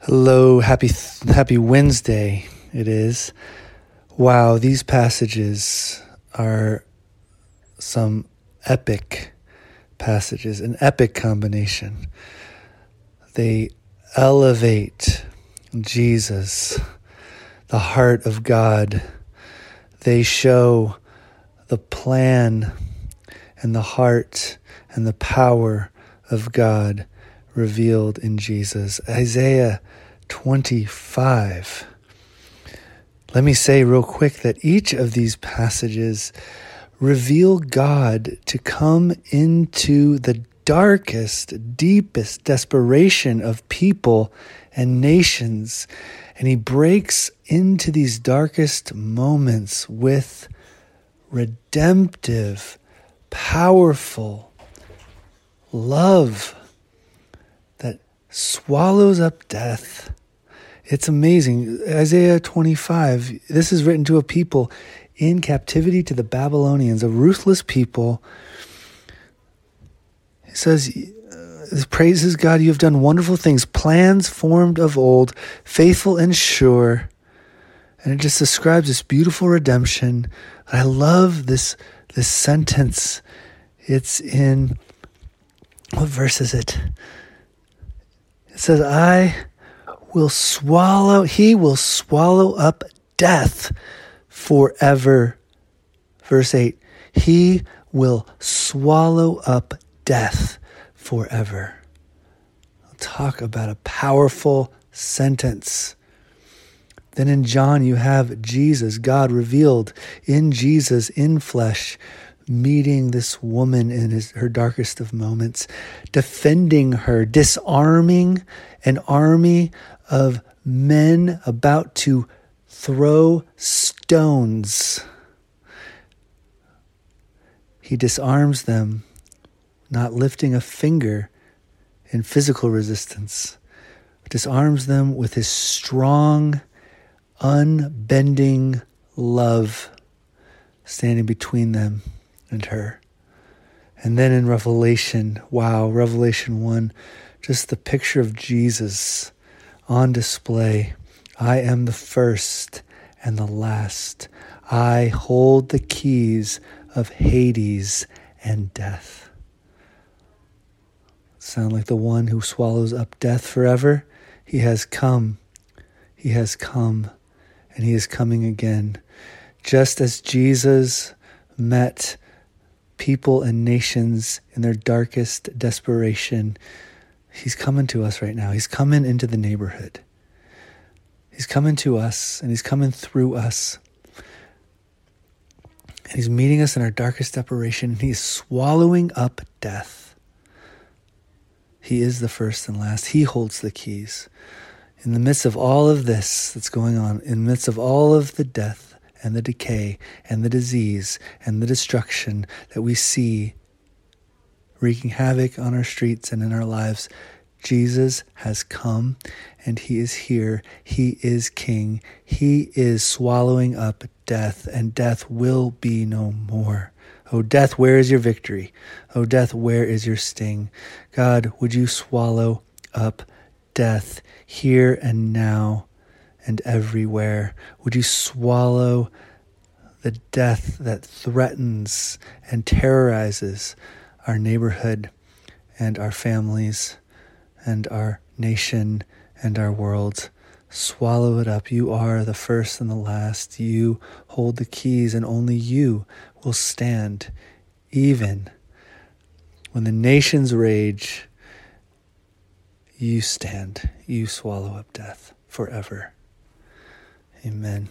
Hello, happy happy Wednesday. It is. Wow, these passages are some epic passages, an epic combination. They elevate Jesus, the heart of God. They show the plan and the heart and the power of God revealed in Jesus. Isaiah 25. Let me say real quick that each of these passages reveal God to come into the darkest, deepest desperation of people and nations. And he breaks into these darkest moments with redemptive, powerful love swallows up death. It's amazing. Isaiah 25, this is written to a people in captivity to the Babylonians, a ruthless people. It says, praises God, you have done wonderful things, plans formed of old, faithful and sure. And it just describes this beautiful redemption. I love this this sentence. It's in what verse is it? Says, I will swallow, he will swallow up death forever. Verse 8, he will swallow up death forever. Talk about a powerful sentence. Then in John, you have Jesus, God revealed in Jesus in flesh, meeting this woman in his, her darkest of moments, defending her, disarming an army of men about to throw stones. He disarms them, not lifting a finger in physical resistance, disarms them with his strong, unbending love standing between them and her. And then in Revelation, wow, Revelation 1, just the picture of Jesus on display. I am the first and the last. I hold the keys of Hades and death. Sound like the one who swallows up death forever? He has come. He has come, and he is coming again. Just as Jesus met people and nations in their darkest desperation, He's coming to us right now. He's coming into the neighborhood. He's coming to us and He's coming through us. And He's meeting us in our darkest desperation and He's swallowing up death. He is the first and last. He holds the keys. In the midst of all of this that's going on, in the midst of all of the death, and the decay and the disease and the destruction that we see wreaking havoc on our streets and in our lives, Jesus has come and he is here. He is king. He is swallowing up death, and death will be no more. Oh, death, where is your victory? Oh, death, where is your sting? God, would you swallow up death here and now and everywhere. Would you swallow the death that threatens and terrorizes our neighborhood and our families and our nation and our world? Swallow it up. You are the first and the last. You hold the keys, and only you will stand, even when the nations rage. You stand, you swallow up death forever. Amen.